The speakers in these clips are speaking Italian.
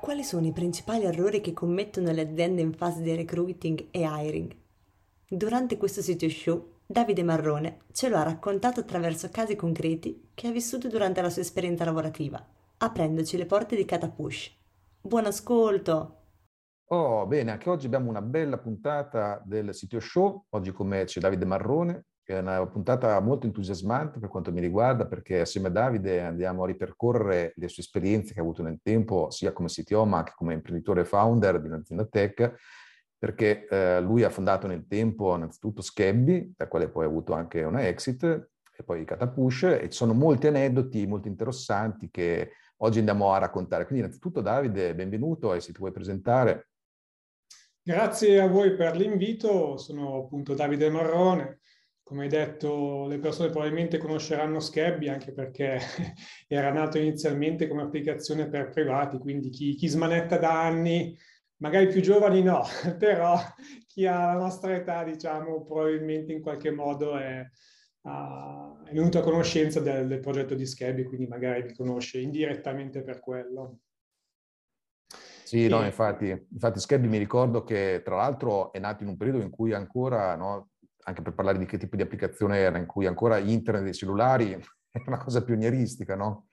Quali sono i principali errori che commettono le aziende in fase di recruiting e hiring? Durante questo sito show, Davide Marrone ce lo ha raccontato attraverso casi concreti che ha vissuto durante la sua esperienza lavorativa, aprendoci le porte di Catapush. Buon ascolto! Oh, bene, anche oggi abbiamo una bella puntata del sito show. Oggi con me c'è Davide Marrone, è una puntata molto entusiasmante per quanto mi riguarda, perché assieme a Davide andiamo a ripercorrere le sue esperienze che ha avuto nel tempo, sia come CTO ma anche come imprenditore founder di un'azienda tech, perché eh, lui ha fondato nel tempo innanzitutto Scabby, da quale poi ha avuto anche una exit, e poi Catapush, e ci sono molti aneddoti molto interessanti che oggi andiamo a raccontare. Quindi innanzitutto Davide, benvenuto e se ti vuoi presentare. Grazie a voi per l'invito, sono appunto Davide Marrone, come hai detto, le persone probabilmente conosceranno Scabby anche perché era nato inizialmente come applicazione per privati, quindi chi, chi smanetta da anni, magari più giovani no, però chi ha la nostra età, diciamo, probabilmente in qualche modo è, uh, è venuto a conoscenza del, del progetto di Scabby, quindi magari vi conosce indirettamente per quello. Sì, no, infatti, infatti Scabby mi ricordo che tra l'altro è nato in un periodo in cui ancora no, anche per parlare di che tipo di applicazione era, in cui ancora internet dei cellulari era una cosa pionieristica, no?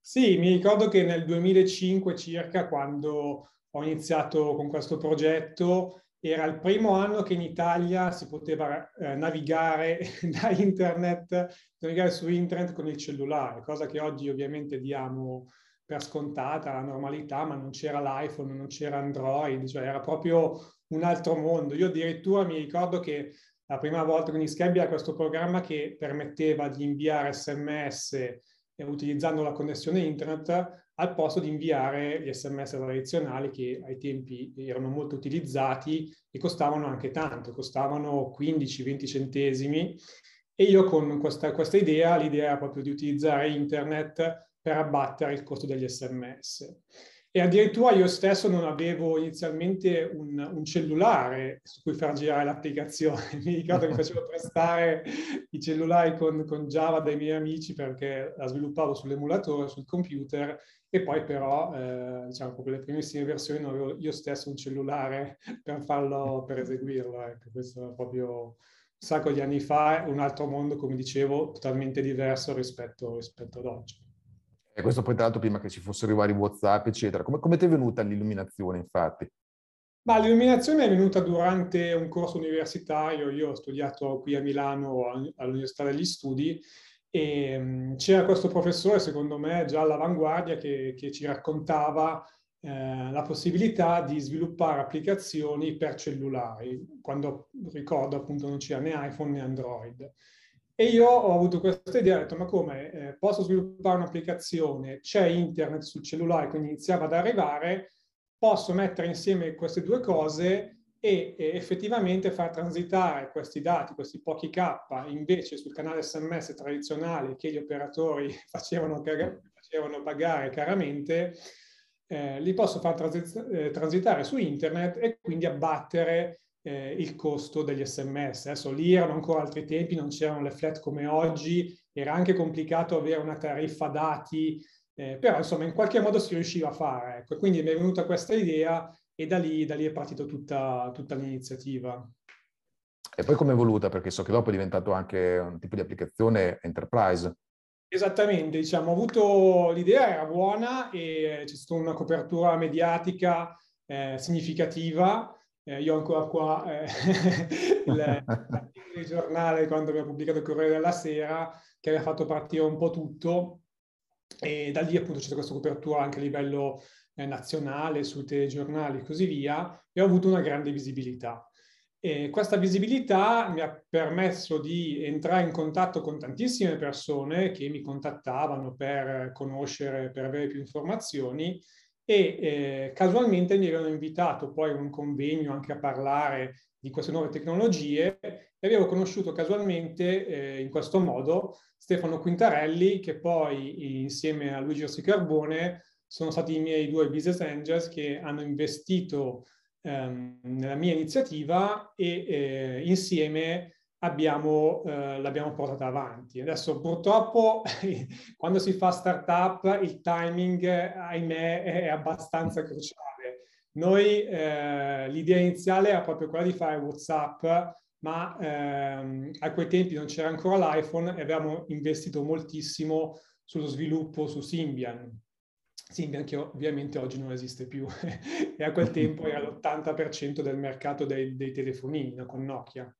Sì, mi ricordo che nel 2005 circa, quando ho iniziato con questo progetto, era il primo anno che in Italia si poteva eh, navigare da internet, navigare su internet con il cellulare, cosa che oggi ovviamente diamo per scontata, la normalità, ma non c'era l'iPhone, non c'era Android, cioè era proprio un altro mondo. Io addirittura mi ricordo che la prima volta con Scabby era questo programma che permetteva di inviare sms eh, utilizzando la connessione internet al posto di inviare gli sms tradizionali che ai tempi erano molto utilizzati e costavano anche tanto, costavano 15-20 centesimi e io con questa, questa idea, l'idea era proprio di utilizzare internet per abbattere il costo degli sms. E addirittura io stesso non avevo inizialmente un, un, cellulare su cui far girare l'applicazione. Mi ricordo che facevo prestare i cellulari con, con, Java dai miei amici perché la sviluppavo sull'emulatore, sul computer, e poi però, eh, diciamo, proprio le primissime versioni non avevo io stesso un cellulare per farlo, per eseguirlo. Ecco, questo è proprio un sacco di anni fa, un altro mondo, come dicevo, totalmente diverso rispetto, rispetto ad oggi. E questo poi tra l'altro prima che ci fossero i vari WhatsApp, eccetera. Come, come ti è venuta l'illuminazione, infatti? Ma l'illuminazione è venuta durante un corso universitario. Io ho studiato qui a Milano all'Università degli Studi e c'era questo professore, secondo me, già all'avanguardia, che, che ci raccontava eh, la possibilità di sviluppare applicazioni per cellulari, quando ricordo appunto non c'era né iPhone né Android. E io ho avuto questa idea, ho detto, ma come? Eh, posso sviluppare un'applicazione, c'è internet sul cellulare, quindi iniziava ad arrivare, posso mettere insieme queste due cose e, e effettivamente far transitare questi dati, questi pochi K, invece sul canale SMS tradizionale che gli operatori facevano, facevano pagare caramente, eh, li posso far eh, transitare su internet e quindi abbattere eh, il costo degli sms. Adesso lì erano ancora altri tempi, non c'erano le flat come oggi, era anche complicato avere una tariffa dati, eh, però insomma in qualche modo si riusciva a fare. Ecco. Quindi mi è venuta questa idea e da lì, da lì è partita tutta, tutta l'iniziativa. E poi come è evoluta? Perché so che dopo è diventato anche un tipo di applicazione enterprise. Esattamente, diciamo, ho avuto l'idea, era buona e c'è stata una copertura mediatica eh, significativa eh, io ho ancora qua eh, il giornale quando abbiamo pubblicato il Corriere della Sera che aveva fatto partire un po' tutto e da lì appunto c'è stata questa copertura anche a livello eh, nazionale, sui telegiornali e così via e ho avuto una grande visibilità. E questa visibilità mi ha permesso di entrare in contatto con tantissime persone che mi contattavano per conoscere, per avere più informazioni e eh, casualmente mi avevano invitato poi a un convegno anche a parlare di queste nuove tecnologie e avevo conosciuto casualmente eh, in questo modo Stefano Quintarelli che poi insieme a Luigi Rossi Carbone sono stati i miei due business angels che hanno investito ehm, nella mia iniziativa e eh, insieme abbiamo, eh, l'abbiamo portata avanti. Adesso purtroppo quando si fa startup il timing, ahimè, è abbastanza cruciale. Noi eh, l'idea iniziale era proprio quella di fare WhatsApp, ma ehm, a quei tempi non c'era ancora l'iPhone e abbiamo investito moltissimo sullo sviluppo su Symbian. Symbian che ovviamente oggi non esiste più e a quel tempo era l'80% del mercato dei, dei telefonini no? con Nokia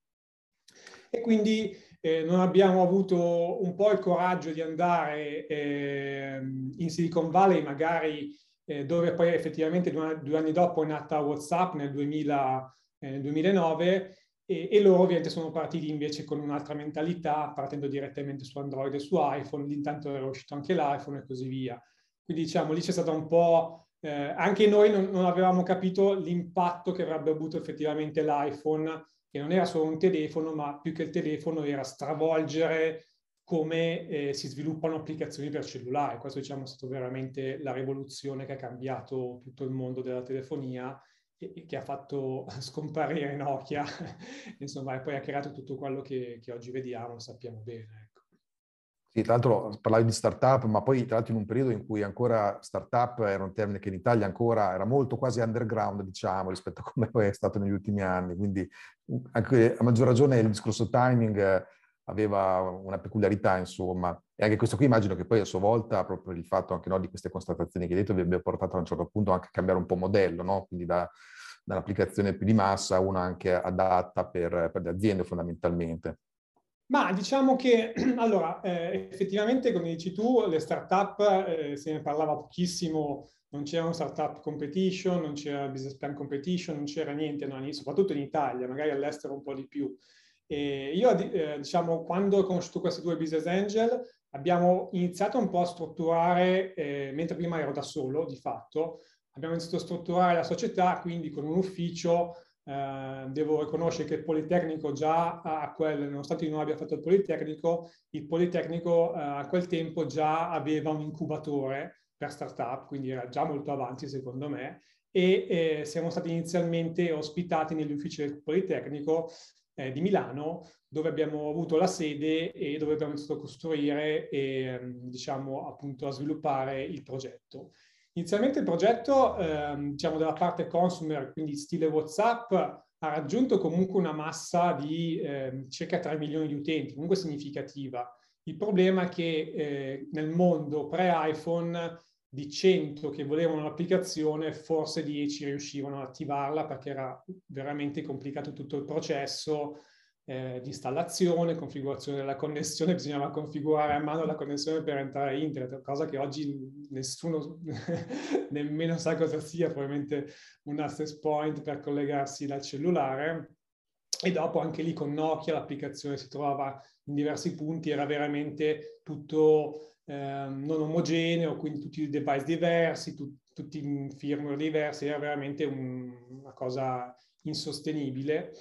e quindi eh, non abbiamo avuto un po' il coraggio di andare eh, in Silicon Valley, magari eh, dove poi effettivamente due, due, anni dopo è nata WhatsApp nel, 2000, eh, nel 2009 e, e, loro ovviamente sono partiti invece con un'altra mentalità, partendo direttamente su Android e su iPhone, intanto era uscito anche l'iPhone e così via. Quindi diciamo lì c'è stata un po'... Eh, anche noi non, non avevamo capito l'impatto che avrebbe avuto effettivamente l'iPhone che non era solo un telefono, ma più che il telefono era stravolgere come eh, si sviluppano applicazioni per cellulare. Questo diciamo, è stato veramente la rivoluzione che ha cambiato tutto il mondo della telefonia e, e che ha fatto scomparire Nokia, insomma, e poi ha creato tutto quello che, che oggi vediamo, sappiamo bene. Sì, tra l'altro parlavi di startup, ma poi tra l'altro in un periodo in cui ancora startup era un termine che in Italia ancora era molto quasi underground, diciamo, rispetto a come è stato negli ultimi anni. Quindi anche a maggior ragione il discorso timing eh, aveva una peculiarità, insomma. E anche questo qui immagino che poi a sua volta, proprio il fatto anche no, di queste constatazioni che hai detto, vi abbia portato a un certo punto anche a cambiare un po' modello, no? Quindi da, dall'applicazione più di massa a una anche adatta per, per le aziende fondamentalmente. Ma diciamo che, allora, eh, effettivamente, come dici tu, le start-up eh, se ne parlava pochissimo, non c'era una startup competition, non c'era business plan competition, non c'era niente, no, soprattutto in Italia, magari all'estero un po' di più. E io, eh, diciamo, quando ho conosciuto questi due business angel, abbiamo iniziato un po' a strutturare, eh, mentre prima ero da solo, di fatto, abbiamo iniziato a strutturare la società, quindi con un ufficio Uh, devo riconoscere che il Politecnico già a quel, nonostante io non abbia fatto il Politecnico, il Politecnico uh, a quel tempo già aveva un incubatore per startup, quindi era già molto avanti secondo me, e eh, siamo stati inizialmente ospitati negli uffici del Politecnico eh, di Milano, dove abbiamo avuto la sede e dove abbiamo iniziato a costruire e diciamo appunto a sviluppare il progetto. Inizialmente il progetto, ehm, diciamo della parte consumer, quindi stile WhatsApp, ha raggiunto comunque una massa di eh, circa 3 milioni di utenti, comunque significativa. Il problema è che eh, nel mondo pre-iPhone di 100 che volevano l'applicazione, forse 10 riuscivano ad attivarla perché era veramente complicato tutto il processo eh, di installazione, configurazione della connessione, bisognava configurare a mano la connessione per entrare a internet, cosa che oggi nessuno nemmeno sa cosa sia, probabilmente un access point per collegarsi dal cellulare. E dopo anche lì con Nokia l'applicazione si trovava in diversi punti, era veramente tutto eh, non omogeneo, quindi tutti i device diversi, tu, tutti in firmware diversi, era veramente un, una cosa insostenibile.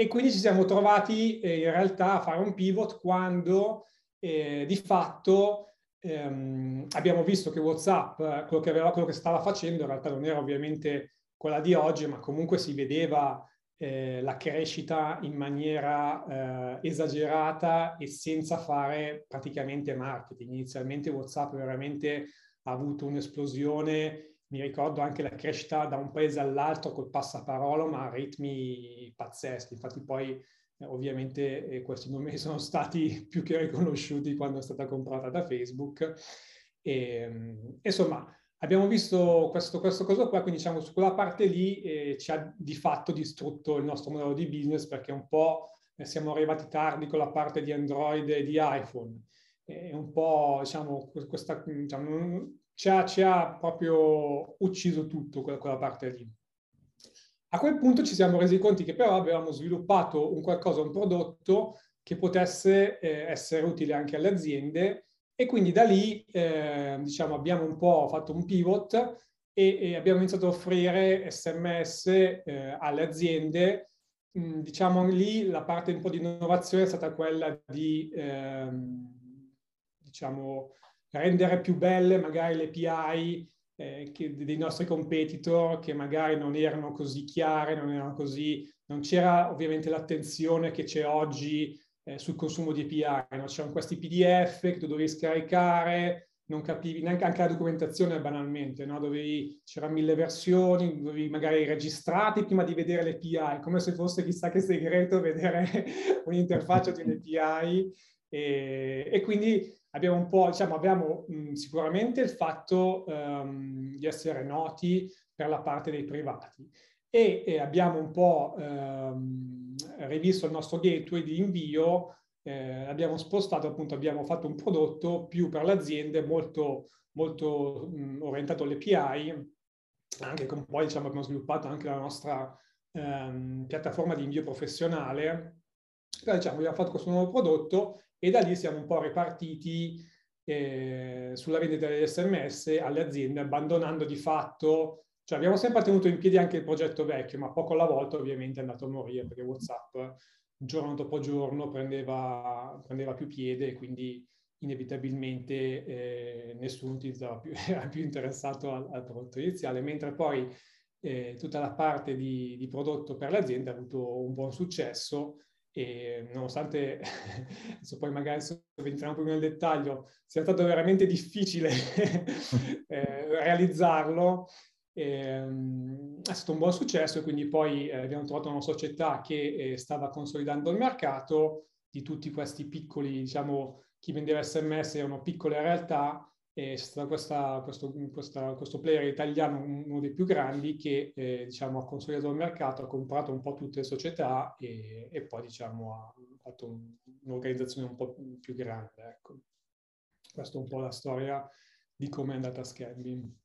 E quindi ci siamo trovati eh, in realtà a fare un pivot quando eh, di fatto ehm, abbiamo visto che WhatsApp, quello che, aveva, quello che stava facendo, in realtà non era ovviamente quella di oggi, ma comunque si vedeva eh, la crescita in maniera eh, esagerata e senza fare praticamente marketing. Inizialmente WhatsApp veramente ha avuto un'esplosione mi ricordo anche la crescita da un paese all'altro col passaparola, ma a ritmi pazzeschi. Infatti poi eh, ovviamente eh, questi numeri sono stati più che riconosciuti quando è stata comprata da Facebook. E, ehm, insomma, abbiamo visto questo, questo cosa qua, quindi diciamo su quella parte lì eh, ci ha di fatto distrutto il nostro modello di business perché un po' eh, siamo arrivati tardi con la parte di Android e di iPhone. E un po', diciamo, questa, diciamo, ci ha, ci ha proprio ucciso tutto quella, quella parte lì. A quel punto ci siamo resi conto che però avevamo sviluppato un qualcosa, un prodotto che potesse eh, essere utile anche alle aziende e quindi da lì eh, diciamo, abbiamo un po' fatto un pivot e, e abbiamo iniziato a offrire sms eh, alle aziende. Mm, diciamo lì la parte un po' di innovazione è stata quella di ehm, diciamo, rendere più belle magari le API eh, che, dei nostri competitor che magari non erano così chiare, non erano così, non c'era ovviamente l'attenzione che c'è oggi eh, sul consumo di API, no? c'erano questi PDF che tu dovevi scaricare, non capivi neanche anche la documentazione banalmente, no? dovevi, c'erano mille versioni, dovevi magari registrarti prima di vedere le API, come se fosse chissà che segreto vedere un'interfaccia di un'API e, e quindi abbiamo un po', diciamo, abbiamo mh, sicuramente il fatto um, di essere noti per la parte dei privati e, e abbiamo un po' um, rivisto il nostro gateway di invio, eh, abbiamo spostato, appunto, abbiamo fatto un prodotto più per le aziende molto, molto mh, orientato alle API, anche con poi diciamo, abbiamo sviluppato anche la nostra um, piattaforma di invio professionale. Però, diciamo, abbiamo fatto questo nuovo prodotto e da lì siamo un po' ripartiti eh, sulla vendita degli sms alle aziende, abbandonando di fatto, cioè abbiamo sempre tenuto in piedi anche il progetto vecchio, ma poco alla volta ovviamente è andato a morire perché WhatsApp giorno dopo giorno prendeva, prendeva più piede e quindi inevitabilmente eh, nessuno utilizzava più, era più interessato al, al prodotto iniziale, mentre poi eh, tutta la parte di, di, prodotto per le aziende ha avuto un buon successo e nonostante, adesso poi magari entriamo più nel dettaglio, sia stato veramente difficile eh, realizzarlo, eh, è stato un buon successo e quindi poi eh, abbiamo trovato una società che eh, stava consolidando il mercato di tutti questi piccoli, diciamo, chi vendeva sms erano piccole realtà è stato questa, questo, questa, questo, player italiano, uno dei più grandi, che eh, diciamo, ha consolidato il mercato, ha comprato un po' tutte le società e, e poi diciamo, ha fatto un, un'organizzazione un po' più grande. Ecco. Questa è un po' la storia di come è andata Scambi.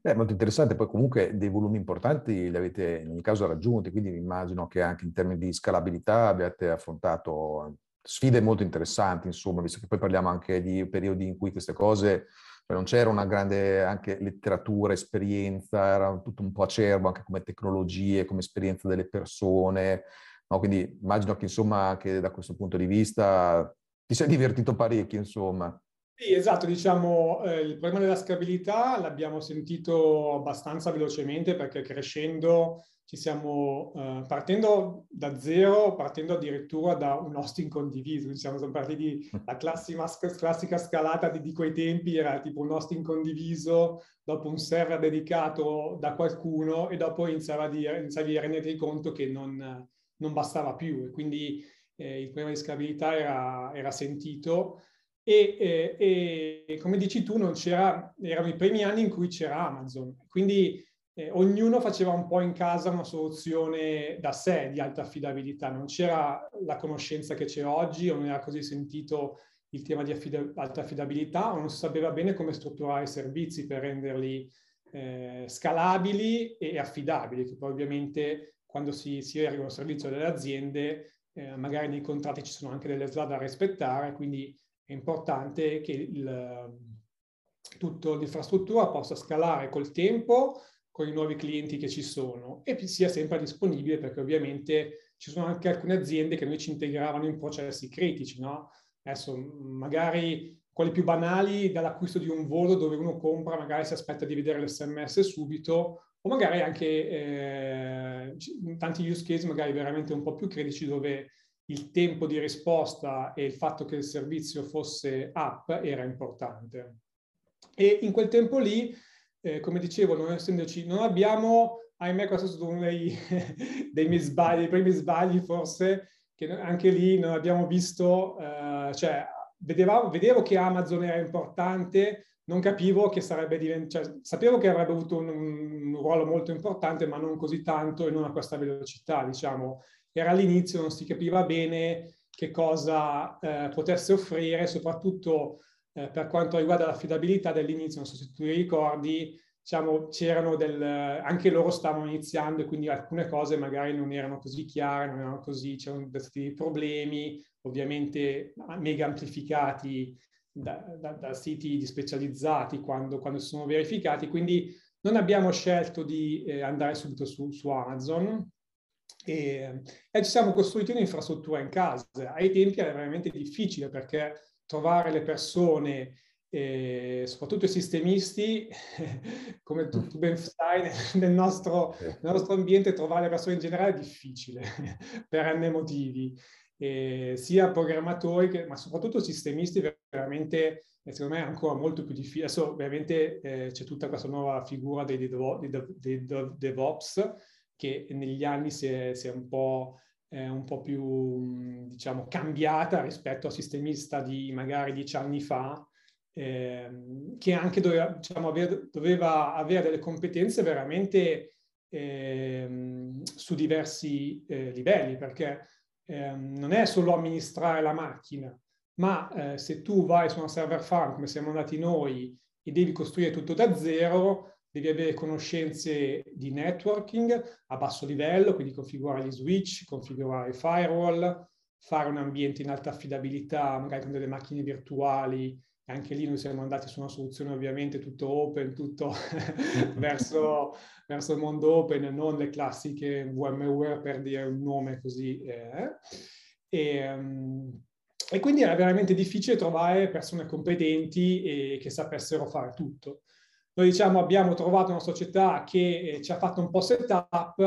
È molto interessante, poi comunque dei volumi importanti li avete in ogni caso raggiunti, quindi immagino che anche in termini di scalabilità abbiate affrontato sfide molto interessanti, insomma, visto che poi parliamo anche di periodi in cui queste cose cioè non c'era una grande anche letteratura, esperienza, era tutto un po' acerbo anche come tecnologie, come esperienza delle persone. No? Quindi immagino che insomma anche da questo punto di vista ti sei divertito parecchio, insomma. Sì, esatto, diciamo eh, il problema della scalabilità l'abbiamo sentito abbastanza velocemente perché crescendo ci siamo, uh, partendo da zero, partendo addirittura da un hosting condiviso, diciamo, siamo partiti, la classica, classica scalata di, di, quei tempi era tipo un hosting condiviso, dopo un server dedicato da qualcuno e dopo iniziava a, dire, iniziavi a renderti conto che non, non bastava più. E quindi eh, il problema di scalabilità era, era sentito. E, e, e, come dici tu, erano i primi anni in cui c'era Amazon, quindi eh, ognuno faceva un po' in casa una soluzione da sé di alta affidabilità, non c'era la conoscenza che c'è oggi o non era così sentito il tema di affida- alta affidabilità o non si sapeva bene come strutturare i servizi per renderli eh, scalabili e affidabili, che poi ovviamente quando si, si eroga un servizio delle aziende, eh, magari nei contratti ci sono anche delle slide da rispettare, quindi è importante che il, tutta l'infrastruttura possa scalare col tempo con i nuovi clienti che ci sono e sia sempre disponibile perché ovviamente ci sono anche alcune aziende che noi ci integravano in processi critici, no? Adesso magari quelli più banali dall'acquisto di un volo dove uno compra, magari si aspetta di vedere l'SMS subito o magari anche eh, tanti use case magari veramente un po' più critici dove il tempo di risposta e il fatto che il servizio fosse app era importante. E in quel tempo lì eh, come dicevo, non essendoci, non abbiamo, ahimè, questo è stato uno dei, dei sbagli, dei primi sbagli forse, che anche lì non abbiamo visto, eh, cioè vedevamo, vedevo che Amazon era importante, non capivo che sarebbe diventato, cioè, sapevo che avrebbe avuto un, un, ruolo molto importante, ma non così tanto e non a questa velocità, diciamo. Era all'inizio, non si capiva bene che cosa eh, potesse offrire, soprattutto eh, per quanto riguarda l'affidabilità dell'inizio, non so se tu ricordi, diciamo, c'erano del, anche loro stavano iniziando e quindi alcune cose magari non erano così chiare, non erano così, c'erano stati problemi, ovviamente mega amplificati da, da, da siti specializzati quando, quando si sono verificati, quindi non abbiamo scelto di eh, andare subito su, su Amazon e, e, ci siamo costruiti un'infrastruttura in casa. Ai tempi era veramente difficile perché trovare le persone soprattutto i sistemisti, come tu, tu ben sai, nel nostro, nel nostro, ambiente trovare le persone in generale è difficile per n motivi, e sia programmatori che, ma soprattutto sistemisti veramente, secondo me, è ancora molto più difficile. Adesso ovviamente eh, c'è tutta questa nuova figura dei, dei, dei, dei DevOps che negli anni si è, si è un po' un po' più, diciamo, cambiata rispetto al sistemista di magari dieci anni fa, eh, che anche doveva, diciamo, aver, doveva, avere delle competenze veramente eh, su diversi eh, livelli, perché ehm, non è solo amministrare la macchina, ma eh, se tu vai su una server farm come siamo andati noi e devi costruire tutto da zero, devi avere conoscenze di networking a basso livello, quindi configurare gli switch, configurare i firewall, fare un ambiente in alta affidabilità, magari con delle macchine virtuali anche lì noi siamo andati su una soluzione ovviamente tutto open, tutto verso, verso, il mondo open, non le classiche VMware per dire un nome così. Eh. E, um, e, quindi era veramente difficile trovare persone competenti e che sapessero fare tutto. Noi diciamo abbiamo trovato una società che eh, ci ha fatto un po' setup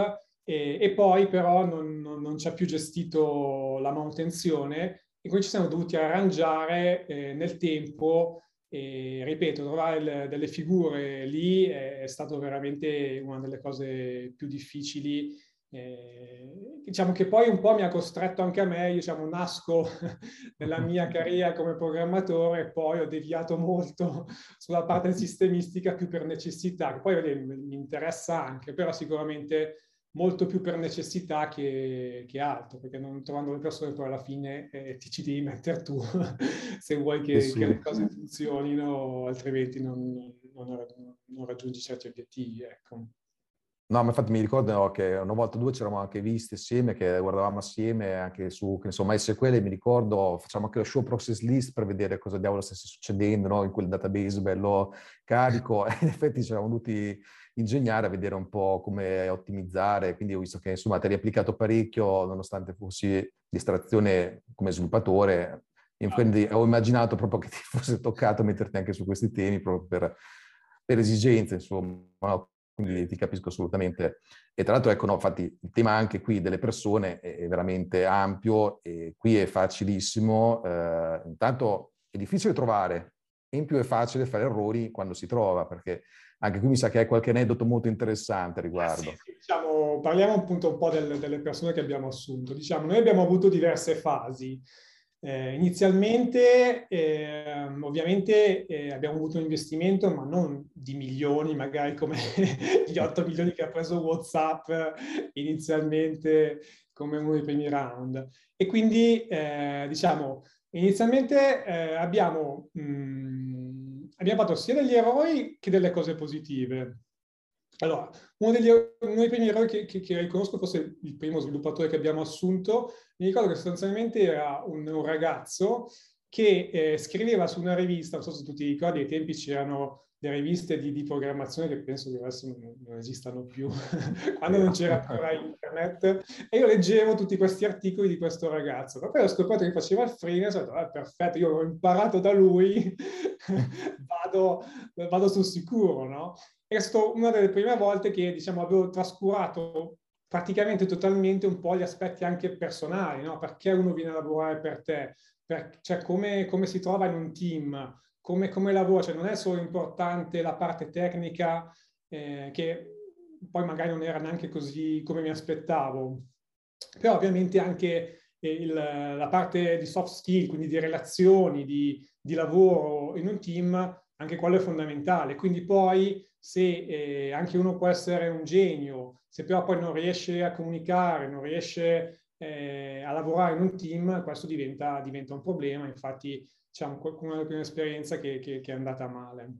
e, e poi però non, non, non ci ha più gestito la manutenzione e quindi ci siamo dovuti arrangiare eh, nel tempo e ripeto, trovare le, delle figure lì è, è stato veramente una delle cose più difficili. Eh, diciamo che poi un po' mi ha costretto anche a me, io diciamo, nasco nella mia carriera come programmatore poi ho deviato molto sulla parte sistemistica più per necessità, che poi mi interessa anche, però sicuramente molto più per necessità che, che altro, perché non trovando le persone poi alla fine eh, ti ci devi mettere tu se vuoi che, sì. che, le cose funzionino, altrimenti non, non, non raggiungi certi obiettivi. Ecco. No, ma infatti mi ricordo che una volta o due ci eravamo anche visti assieme, che guardavamo assieme anche su, che insomma, SQL, e mi ricordo, facciamo anche lo show process list per vedere cosa diavolo stesse succedendo no? in quel database bello carico, e in effetti ci eravamo dovuti ingegnare a vedere un po' come ottimizzare, quindi ho visto che insomma ti eri applicato parecchio, nonostante fossi distrazione come sviluppatore, e quindi ho immaginato proprio che ti fosse toccato metterti anche su questi temi proprio per, per esigenze, insomma, no? Quindi ti capisco assolutamente. E tra l'altro, ecco, no, infatti il tema anche qui delle persone è veramente ampio e qui è facilissimo. Eh, intanto è difficile trovare e in più è facile fare errori quando si trova, perché anche qui mi sa che hai qualche aneddoto molto interessante a riguardo. Sì, diciamo, parliamo appunto un po' del, delle persone che abbiamo assunto. Diciamo, noi abbiamo avuto diverse fasi. Eh, inizialmente, eh, ovviamente, eh, abbiamo avuto un investimento, ma non di milioni, magari come gli 8 milioni che ha preso WhatsApp inizialmente come uno dei primi round. E quindi, eh, diciamo, inizialmente eh, abbiamo, mh, mm, abbiamo fatto sia degli errori che delle cose positive. Allora, uno, degli, uno dei primi errori che, che, che, riconosco, forse il primo sviluppatore che abbiamo assunto, mi ricordo che sostanzialmente era un, un ragazzo che eh, scriveva su una rivista, non so se tu ti ricordi, ai tempi c'erano le riviste di, di, programmazione che penso che adesso non, non esistano più, quando non c'era ancora internet, e io leggevo tutti questi articoli di questo ragazzo. Poi ho scoperto che faceva il freelance, ho detto, ah, perfetto, io ho imparato da lui, vado, vado sul sicuro, no? È stata una delle prime volte che, diciamo, avevo trascurato praticamente totalmente un po' gli aspetti anche personali, no? Perché uno viene a lavorare per te, per, cioè come, come si trova in un team, come, come lavora, cioè non è solo importante la parte tecnica eh, che poi magari non era neanche così come mi aspettavo, però ovviamente anche eh, il, la parte di soft skill, quindi di relazioni, di, di, lavoro in un team, anche quello è fondamentale. Quindi poi se eh, anche uno può essere un genio, se però poi non riesce a comunicare, non riesce eh, a lavorare in un team, questo diventa, diventa un problema. Infatti diciamo, una delle prime esperienze che, che, che, è andata male.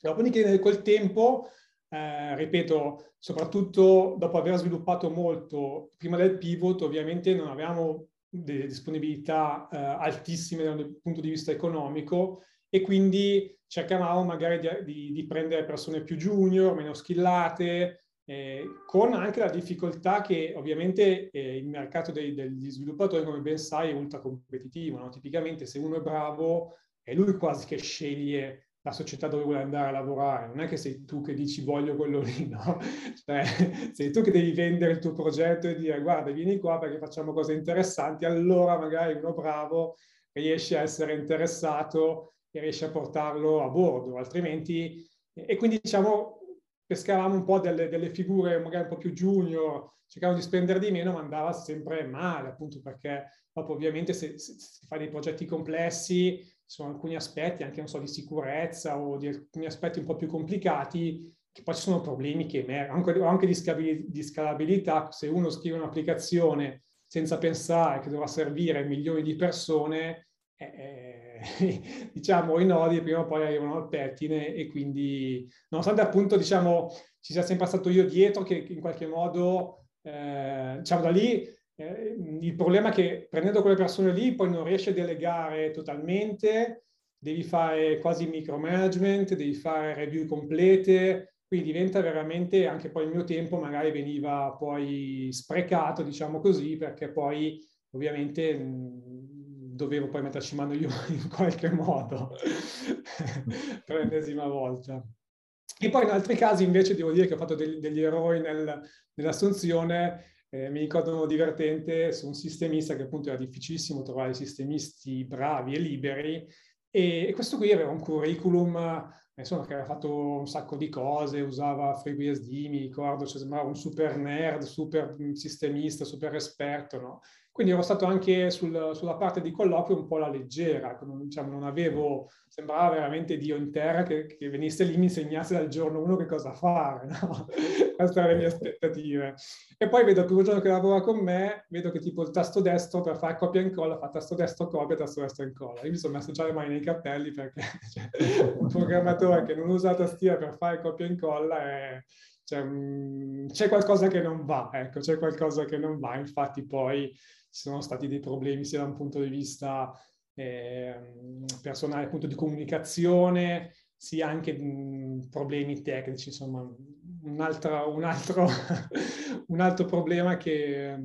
Dopodiché col tempo, eh, ripeto, soprattutto dopo aver sviluppato molto prima del pivot, ovviamente non avevamo delle disponibilità eh, altissime dal punto di vista economico e quindi cercavamo magari di, di, di prendere persone più junior, meno skillate, eh, con anche la difficoltà che ovviamente eh, il mercato dei, degli sviluppatori, come ben sai, è ultra competitivo. No? Tipicamente se uno è bravo, è lui quasi che sceglie la società dove vuole andare a lavorare, non è che sei tu che dici voglio quello lì, no? Cioè, sei tu che devi vendere il tuo progetto e dire guarda vieni qua perché facciamo cose interessanti, allora magari uno bravo riesce a essere interessato e riesce a portarlo a bordo, altrimenti... E quindi diciamo pescavamo un po' delle, delle figure magari un po' più junior, cercavamo di spendere di meno, ma andava sempre male, appunto perché dopo ovviamente se, se, si fa dei progetti complessi sono alcuni aspetti anche, non so, di sicurezza o di alcuni aspetti un po' più complicati che poi ci sono problemi che emergono, anche, di, scalabilità. Se uno scrive un'applicazione senza pensare che dovrà servire milioni di persone, eh, eh, diciamo i nodi prima o poi arrivano al pettine e quindi nonostante appunto diciamo ci sia sempre stato io dietro che, in qualche modo eh, diciamo da lì eh, il problema è che prendendo quelle persone lì poi non riesci a delegare totalmente, devi fare quasi micromanagement, devi fare review complete, quindi diventa veramente, anche poi il mio tempo magari veniva poi sprecato, diciamo così, perché poi ovviamente mh, dovevo poi metterci mano io in qualche modo per l'ennesima volta. E poi in altri casi invece devo dire che ho fatto degli, degli errori nel, nell'assunzione eh, mi ricordo divertente su un sistemista che appunto era difficilissimo trovare sistemisti bravi e liberi e, e questo qui aveva un curriculum insomma, che aveva fatto un sacco di cose, usava FreeBSD, mi ricordo, cioè sembrava un super nerd, super sistemista, super esperto, no? Quindi ero stato anche sul, sulla parte di colloquio un po' alla leggera, diciamo, non avevo, sembrava veramente Dio in terra che, che venisse lì e mi insegnasse dal giorno uno che cosa fare, no? Queste erano le mie aspettative. E poi vedo il primo giorno che lavora con me, vedo che tipo il tasto destro per fare copia e incolla fa tasto destro copia, tasto destro incolla. Io mi sono messo già le mani nei capelli perché cioè, un programmatore che non usa la tastiera per fare copia e incolla è... Cioè, c'è qualcosa che non va, ecco, c'è qualcosa che non va. Infatti poi ci sono stati dei problemi sia da un punto di vista eh, personale, appunto di comunicazione, sia anche mh, problemi tecnici, insomma, un altro, un altro, un altro problema che,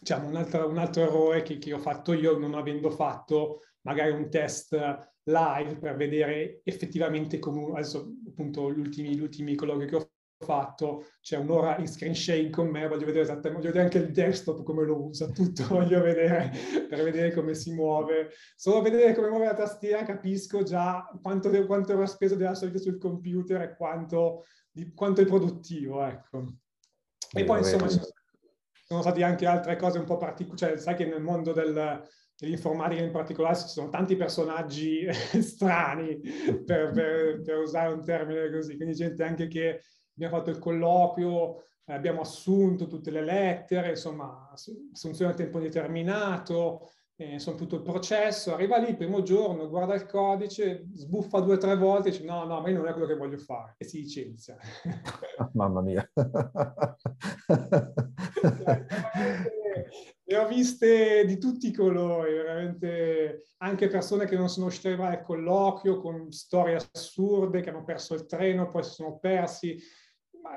diciamo, un altro, un altro errore che, che ho fatto io non avendo fatto magari un test live per vedere effettivamente come, adesso appunto gli ultimi, colloqui che ho fatto, c'è un'ora in screen sharing con me, voglio vedere esattamente, voglio vedere anche il desktop come lo usa, tutto voglio vedere per vedere come si muove. Solo vedere come muove la tastiera capisco già quanto, quanto ero speso della solita sul computer e quanto, di, quanto è produttivo, ecco. E poi insomma ci sono state anche altre cose un po' particolari, cioè sai che nel mondo del, dell'informatica in particolare ci sono tanti personaggi strani per, per, per usare un termine così, quindi gente anche che abbiamo fatto il colloquio, abbiamo assunto tutte le lettere, insomma, assunzione a tempo determinato, eh, insomma, tutto il processo, arriva lì il primo giorno, guarda il codice, sbuffa due o tre volte e dice no, no, ma io non è quello che voglio fare e si licenzia. Mamma mia. ne ho viste di tutti i colori, veramente anche persone che non sono a arrivare al colloquio con storie assurde, che hanno perso il treno, poi si sono persi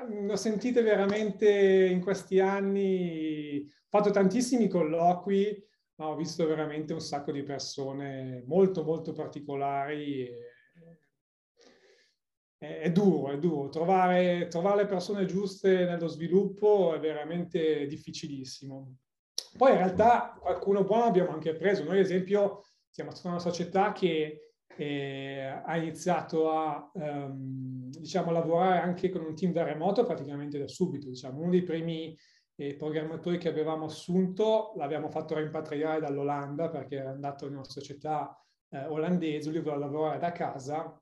ne ho sentite veramente in questi anni, ho fatto tantissimi colloqui, ma ho visto veramente un sacco di persone molto, molto particolari. È, è duro, è duro. Trovare, trovare le persone giuste nello sviluppo è veramente difficilissimo. Poi in realtà qualcuno buono abbiamo anche preso. Noi, ad esempio, siamo stata una società che e ha iniziato a um, diciamo, lavorare anche con un team da remoto praticamente da subito. Diciamo. Uno dei primi eh, programmatori che avevamo assunto l'abbiamo fatto rimpatriare dall'Olanda perché era andato in una società eh, olandese, lui voleva lavorare da casa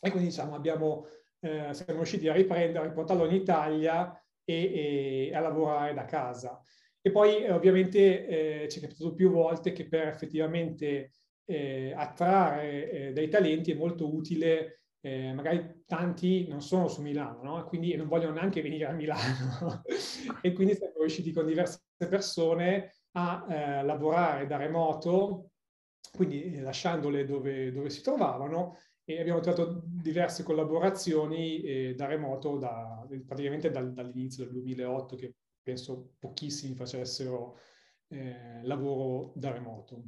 e quindi diciamo, abbiamo, eh, siamo riusciti a riprendere, a riportarlo in Italia e, e a lavorare da casa. E poi eh, ovviamente eh, ci è capitato più volte che per effettivamente eh, attrarre eh, dei talenti è molto utile eh, magari tanti non sono su Milano, no? quindi non vogliono neanche venire a Milano. e quindi siamo riusciti con diverse persone a eh, lavorare da remoto, quindi eh, lasciandole dove, dove, si trovavano e abbiamo trovato diverse collaborazioni eh, da remoto da, praticamente dal, dall'inizio del 2008 che penso pochissimi facessero lavoro da remoto.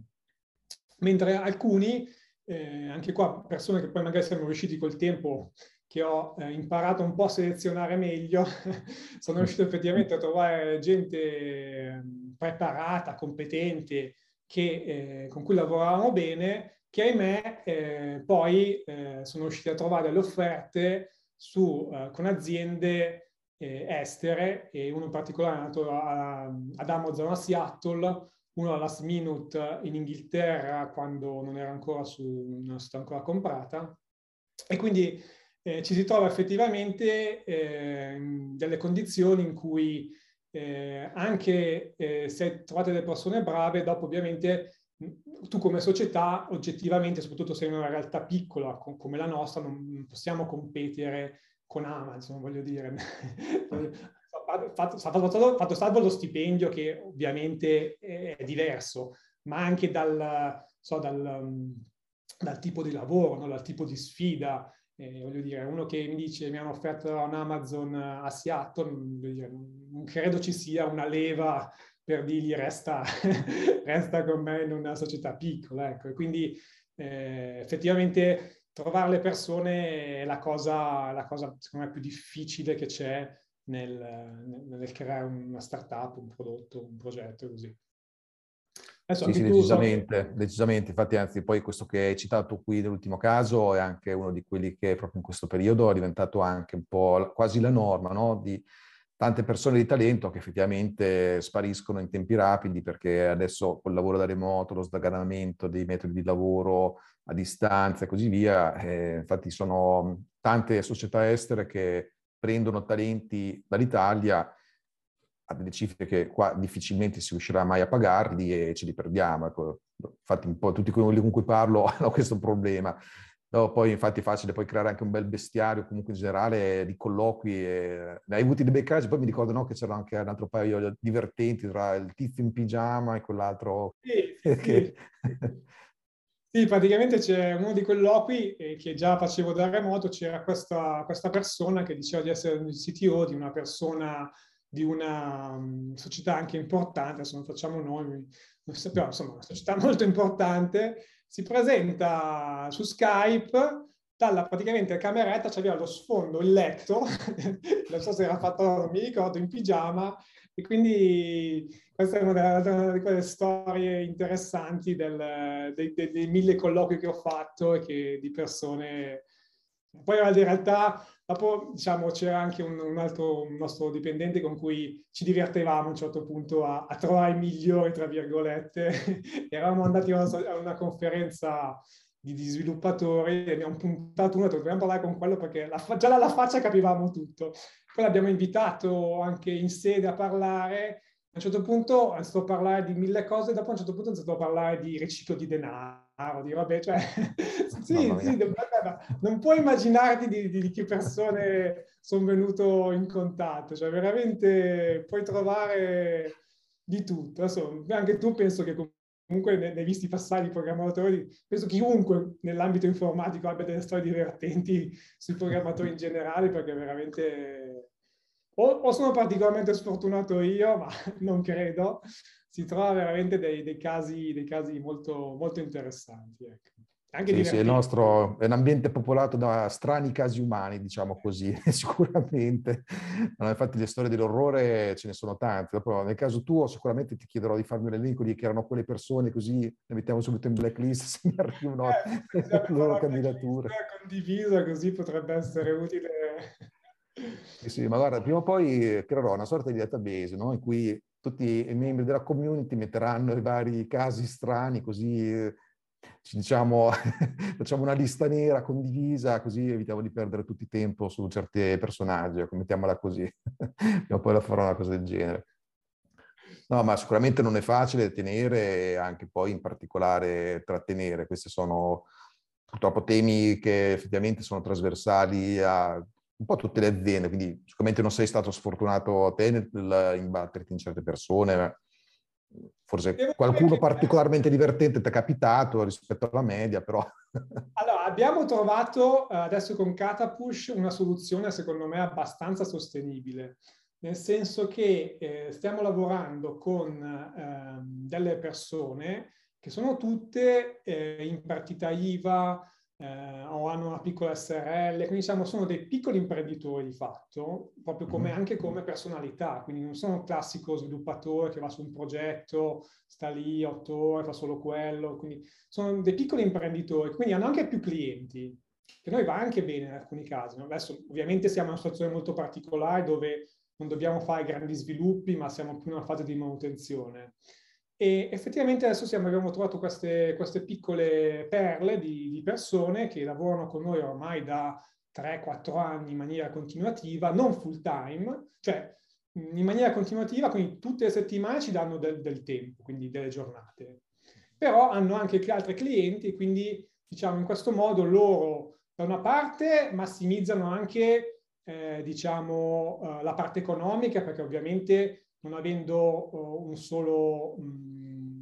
Mentre alcuni eh, anche qua persone che poi magari siamo riusciti col tempo, che ho eh, imparato un po' a selezionare meglio, sono riuscito effettivamente a trovare gente ehm, preparata, competente, che, eh, con cui lavoravamo bene, che ahimè eh, poi eh, sono riusciti a trovare delle offerte su, eh, con aziende estere, e uno in particolare è nato ad Amazon a Seattle, uno last minute in Inghilterra quando non era ancora su, non stata ancora comprata. E quindi eh, ci si trova effettivamente eh, delle condizioni in cui eh, anche eh, se trovate delle persone brave, dopo ovviamente tu come società oggettivamente, soprattutto se in una realtà piccola come la nostra, non possiamo competere con Amazon, voglio dire. fatto, fatto, fatto, salvo lo stipendio che ovviamente è diverso, ma anche dal, so, dal, um, dal tipo di lavoro, no? dal tipo di sfida. Eh, voglio dire, uno che mi dice mi hanno offerto un Amazon a Seattle, dire, non credo ci sia una leva per dirgli resta, resta con me in una società piccola. Ecco. E quindi eh, effettivamente trovare le persone è la cosa, la cosa, secondo me, più difficile che c'è nel, nel, creare una startup, un prodotto, un progetto così. Adesso, sì, sì, decisamente, so... decisamente. Infatti, anzi, poi questo che hai citato qui nell'ultimo caso è anche uno di quelli che proprio in questo periodo è diventato anche un po' quasi la norma, no? Di tante persone di talento che effettivamente spariscono in tempi rapidi perché adesso col lavoro da remoto, lo sdaganamento dei metodi di lavoro a distanza e così via, eh, infatti sono tante società estere che prendono talenti dall'Italia a delle cifre che qua difficilmente si riuscirà mai a pagarli e ce li perdiamo. Ecco, infatti un po' tutti quelli con cui parlo hanno questo problema. No, poi infatti è facile poi creare anche un bel bestiario comunque in generale di colloqui. E... Ne hai avuti dei bei casi, poi mi ricordo no, che c'era anche un altro paio divertenti tra il tizio in pigiama e quell'altro. Sì, che... sì. Sì, praticamente c'è uno di colloqui eh, che già facevo da remoto, c'era questa, questa, persona che diceva di essere il CTO di una persona di una um, società anche importante, adesso non facciamo nomi, non sappiamo, insomma, una società molto importante, si presenta su Skype, dalla praticamente cameretta c'aveva lo sfondo, il letto, non so se era fatto, non mi ricordo, in pigiama, e quindi questa è una, di quelle storie interessanti del, dei, dei, dei, mille colloqui che ho fatto e che di persone... Poi in realtà dopo diciamo, c'era anche un, un, altro un nostro dipendente con cui ci divertevamo a un certo punto a, a trovare i migliori, tra virgolette. Eravamo andati a una, a una conferenza di, di, sviluppatori e abbiamo puntato uno, dobbiamo parlare con quello perché la, già dalla faccia capivamo tutto. Poi l'abbiamo invitato anche in sede a parlare a un certo punto è a parlare di mille cose, dopo a un certo punto è a parlare di riciclo di denaro, di vabbè, cioè, sì, sì, non puoi immaginarti di, di, di, che persone sono venuto in contatto, cioè veramente puoi trovare di tutto. Adesso, anche tu penso che comunque ne, hai visti passare i programmatori, penso chiunque nell'ambito informatico abbia delle storie divertenti sui programmatori in generale, perché veramente o, o, sono particolarmente sfortunato io, ma non credo, si trova veramente dei, dei, casi, dei casi, molto, molto interessanti. Ecco. Anche sì, sì, il nostro è un ambiente popolato da strani casi umani, diciamo così, sicuramente. No, infatti le storie dell'orrore ce ne sono tante. Dopo, nel caso tuo sicuramente ti chiederò di farmi un elenco di chi erano quelle persone, così le mettiamo subito in blacklist se mi arrivano eh, le loro candidature. Condivisa, così potrebbe essere utile sì, sì, ma guarda, prima o poi creerò una sorta di database no? in cui tutti i membri della community metteranno i vari casi strani, così diciamo, facciamo una lista nera condivisa, così evitiamo di perdere tutto il tempo su certi personaggi, ecco, mettiamola così. prima poi la farò una cosa del genere. No, ma sicuramente non è facile tenere e anche poi in particolare trattenere. Queste sono purtroppo temi che effettivamente sono trasversali a un po' tutte le aziende, quindi sicuramente non sei stato sfortunato a te nell'imbatterti in certe persone, forse qualcuno particolarmente divertente ti è capitato rispetto alla media, però... Allora, abbiamo trovato adesso con Catapush una soluzione secondo me abbastanza sostenibile, nel senso che eh, stiamo lavorando con eh, delle persone che sono tutte eh, in partita IVA eh, o hanno una piccola SRL, quindi diciamo sono dei piccoli imprenditori di fatto, proprio come, mm-hmm. anche come personalità, quindi non sono il classico sviluppatore che va su un progetto, sta lì otto ore, fa solo quello, quindi sono dei piccoli imprenditori, quindi hanno anche più clienti, che noi va anche bene in alcuni casi. Adesso ovviamente siamo in una situazione molto particolare dove non dobbiamo fare grandi sviluppi, ma siamo più in una fase di manutenzione. E effettivamente adesso siamo, abbiamo trovato queste, queste piccole perle di, di, persone che lavorano con noi ormai da 3-4 anni in maniera continuativa, non full time, cioè in maniera continuativa, quindi tutte le settimane ci danno del, del tempo, quindi delle giornate. Però hanno anche altri clienti e quindi diciamo in questo modo loro da una parte massimizzano anche eh, diciamo, uh, la parte economica perché ovviamente non avendo uh, un solo, mh,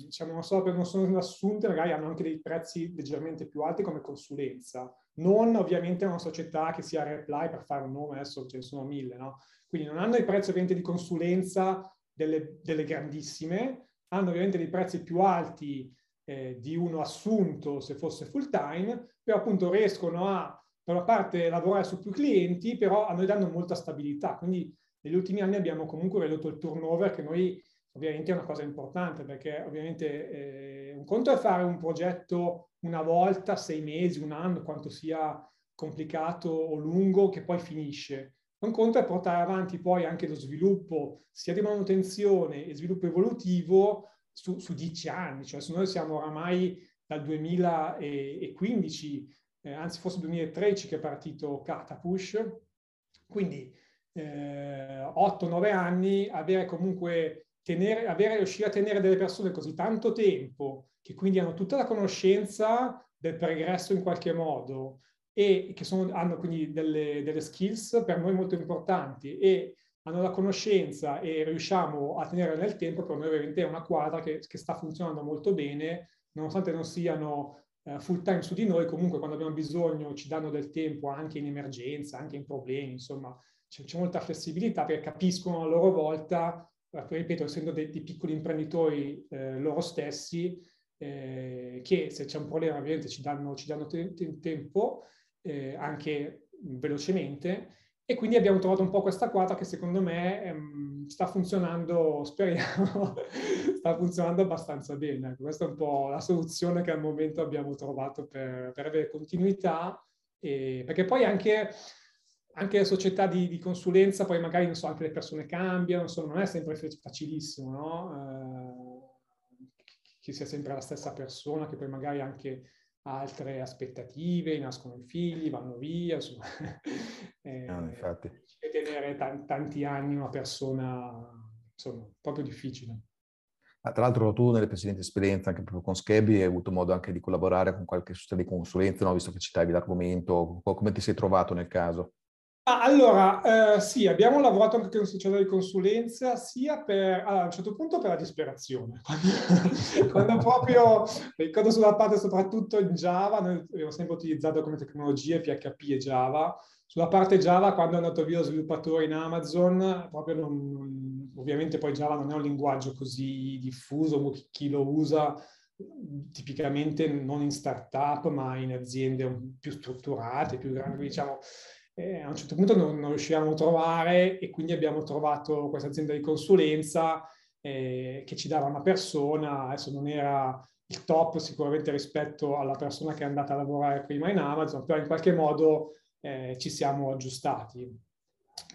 diciamo, non, so, non sono assunte, magari hanno anche dei prezzi leggermente più alti come consulenza. Non ovviamente una società che sia Reply per fare un nome, adesso ce ne sono mille, no? Quindi non hanno i prezzi ovviamente di consulenza delle, delle grandissime, hanno ovviamente dei prezzi più alti eh, di uno assunto se fosse full time, però appunto riescono a, da una parte, lavorare su più clienti, però a noi danno molta stabilità. Quindi negli ultimi anni abbiamo comunque ridotto il turnover che noi ovviamente è una cosa importante perché ovviamente eh, un conto è fare un progetto una volta, sei mesi, un anno, quanto sia complicato o lungo che poi finisce. Un conto è portare avanti poi anche lo sviluppo sia di manutenzione e sviluppo evolutivo su, su dieci anni, cioè se noi siamo oramai dal 2015, eh, anzi forse 2013 che è partito Catapush, quindi eh, 8-9 anni, avere comunque tenere, avere, riuscire a tenere delle persone così tanto tempo, che quindi hanno tutta la conoscenza del pregresso in qualche modo e che sono, hanno quindi delle, delle skills per noi molto importanti e hanno la conoscenza e riusciamo a tenere nel tempo, per noi ovviamente è una quadra che, che sta funzionando molto bene, nonostante non siano uh, full time su di noi, comunque quando abbiamo bisogno ci danno del tempo anche in emergenza, anche in problemi, insomma c'è, c'è molta flessibilità perché capiscono a loro volta, eh, ripeto, essendo dei, dei piccoli imprenditori eh, loro stessi, eh, che se c'è un problema ovviamente ci danno, ci danno te- te- tempo, eh, anche velocemente, e quindi abbiamo trovato un po' questa quadra che secondo me ehm, sta funzionando, speriamo, sta funzionando abbastanza bene. Ecco, questa è un po' la soluzione che al momento abbiamo trovato per, per avere continuità, e, perché poi anche anche le società di, di, consulenza, poi magari non so, anche le persone cambiano, insomma, non è sempre facilissimo, no? Eh, che sia sempre la stessa persona, che poi magari anche ha altre aspettative, nascono i figli, vanno via, insomma. eh, no, infatti. tenere t- tanti anni una persona, insomma, proprio difficile. Ah, tra l'altro tu nelle precedenti esperienze, anche proprio con Scabi, hai avuto modo anche di collaborare con qualche società di consulenza, no? visto che citavi l'argomento, come ti sei trovato nel caso? Ah, allora, eh, sì, abbiamo lavorato anche con società di consulenza, sia per, allora, a un certo punto per la disperazione, quando, proprio, ricordo sulla parte soprattutto in Java, noi abbiamo sempre utilizzato come tecnologie PHP e Java, sulla parte Java quando è andato via lo sviluppatore in Amazon, proprio non, ovviamente poi Java non è un linguaggio così diffuso, chi lo usa tipicamente non in startup ma in aziende più strutturate, più grandi, diciamo eh, a un certo punto non, non, riuscivamo a trovare e quindi abbiamo trovato questa azienda di consulenza eh, che ci dava una persona, adesso non era il top sicuramente rispetto alla persona che è andata a lavorare prima in Amazon, però in qualche modo eh, ci siamo aggiustati.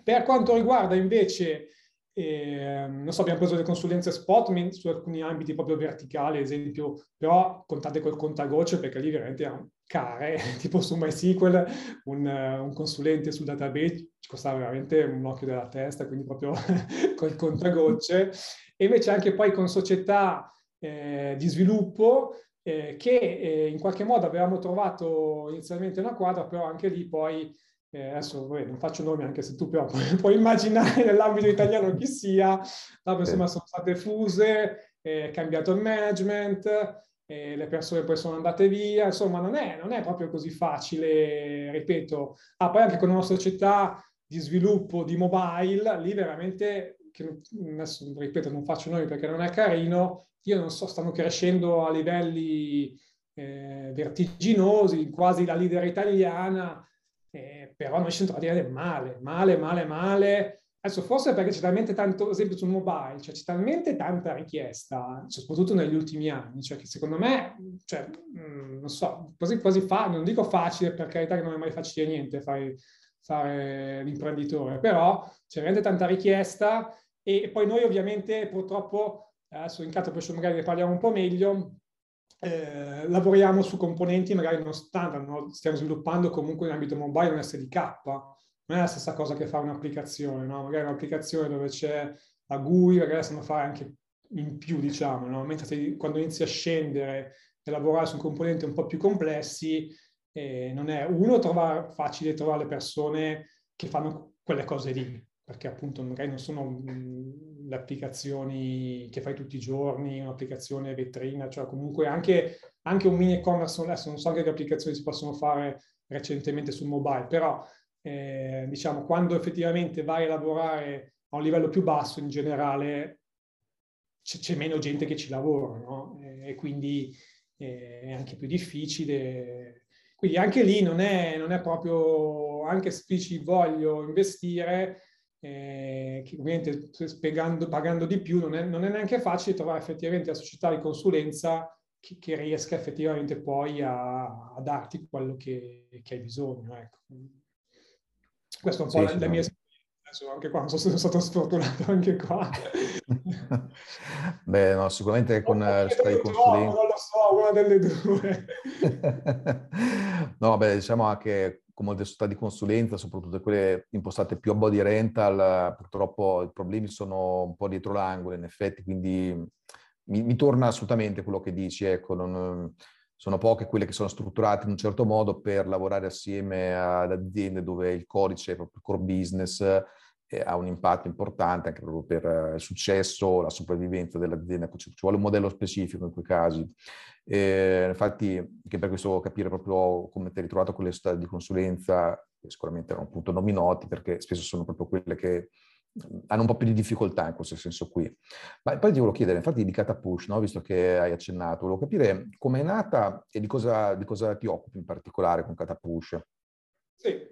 Per quanto riguarda invece, eh, non so, abbiamo preso le consulenze spot su alcuni ambiti proprio verticali, ad esempio, però contate col contagocce perché lì veramente care, tipo su MySQL, un, un, consulente sul database ci costava veramente un occhio della testa, quindi proprio col contagocce. E invece anche poi con società eh, di sviluppo eh, che eh, in qualche modo avevamo trovato inizialmente una quadra, però anche lì poi, eh, adesso vabbè, non faccio nomi anche se tu però puoi, puoi immaginare nell'ambito italiano chi sia, no, insomma sono state fuse, è cambiato il management, le persone poi sono andate via, insomma non è, non è proprio così facile, ripeto. Ah, poi anche con una società di sviluppo di mobile, lì veramente, che adesso ripeto non faccio noi perché non è carino, io non so, stanno crescendo a livelli eh, vertiginosi, quasi la leader italiana, eh, però noi ci siamo trovati male, male, male, male. Adesso forse perché c'è talmente tanto, ad esempio sul mobile, cioè c'è talmente tanta richiesta, soprattutto negli ultimi anni, cioè che secondo me, cioè, mh, mm, non so, quasi quasi fa, non dico facile per carità che non è mai facile niente fare, fare l'imprenditore, però c'è veramente tanta richiesta e poi noi ovviamente purtroppo adesso in caso poi magari ne parliamo un po' meglio, eh, lavoriamo su componenti magari non standard, no? stiamo sviluppando comunque in ambito mobile un SDK, non è la stessa cosa che fare un'applicazione, no? magari un'applicazione dove c'è la GUI, magari sanno fare anche in più, diciamo, no? mentre se, quando inizi a scendere e lavorare su componenti un po' più complessi, eh, non è uno trovare, facile trovare le persone che fanno quelle cose lì, perché appunto magari non sono mh, le applicazioni che fai tutti i giorni, un'applicazione vetrina, cioè comunque anche, anche un mini e-commerce, adesso non so che applicazioni si possono fare recentemente sul mobile, però eh, diciamo quando effettivamente vai a lavorare a un livello più basso in generale c'è, c'è meno gente che ci lavora, no? E quindi eh, è anche più difficile. Quindi anche lì non è, non è proprio, anche se dici voglio investire, eh, che ovviamente spiegando, pagando di più non è, non è, neanche facile trovare effettivamente la società di consulenza che, che riesca effettivamente poi a, a darti quello che, che hai bisogno. Ecco. Questo è un po' sì, la, la mia esperienza anche qua, non so se sono stato sfortunato anche qua. Beh, no, sicuramente con la società di consulenza... Non lo so, una delle due. no, beh, diciamo anche con molte società di consulenza, soprattutto quelle impostate più a body rental, purtroppo i problemi sono un po' dietro l'angolo in effetti, quindi mi, mi torna assolutamente quello che dici, ecco, non, sono poche quelle che sono strutturate in un certo modo per lavorare assieme ad aziende dove il codice, proprio core business, eh, ha un impatto importante anche proprio per eh, il successo, la sopravvivenza dell'azienda, ci vuole un modello specifico in quei casi. Eh, infatti, anche per questo capire proprio come ti hai ritrovato con le società di consulenza, che sicuramente erano appunto nomi noti, perché spesso sono proprio quelle che hanno un po' più di difficoltà in questo senso qui. Ma poi ti volevo chiedere, infatti di Catapush, no? visto che hai accennato, volevo capire come è nata e di cosa, di cosa ti occupi in particolare con Catapush. Sì,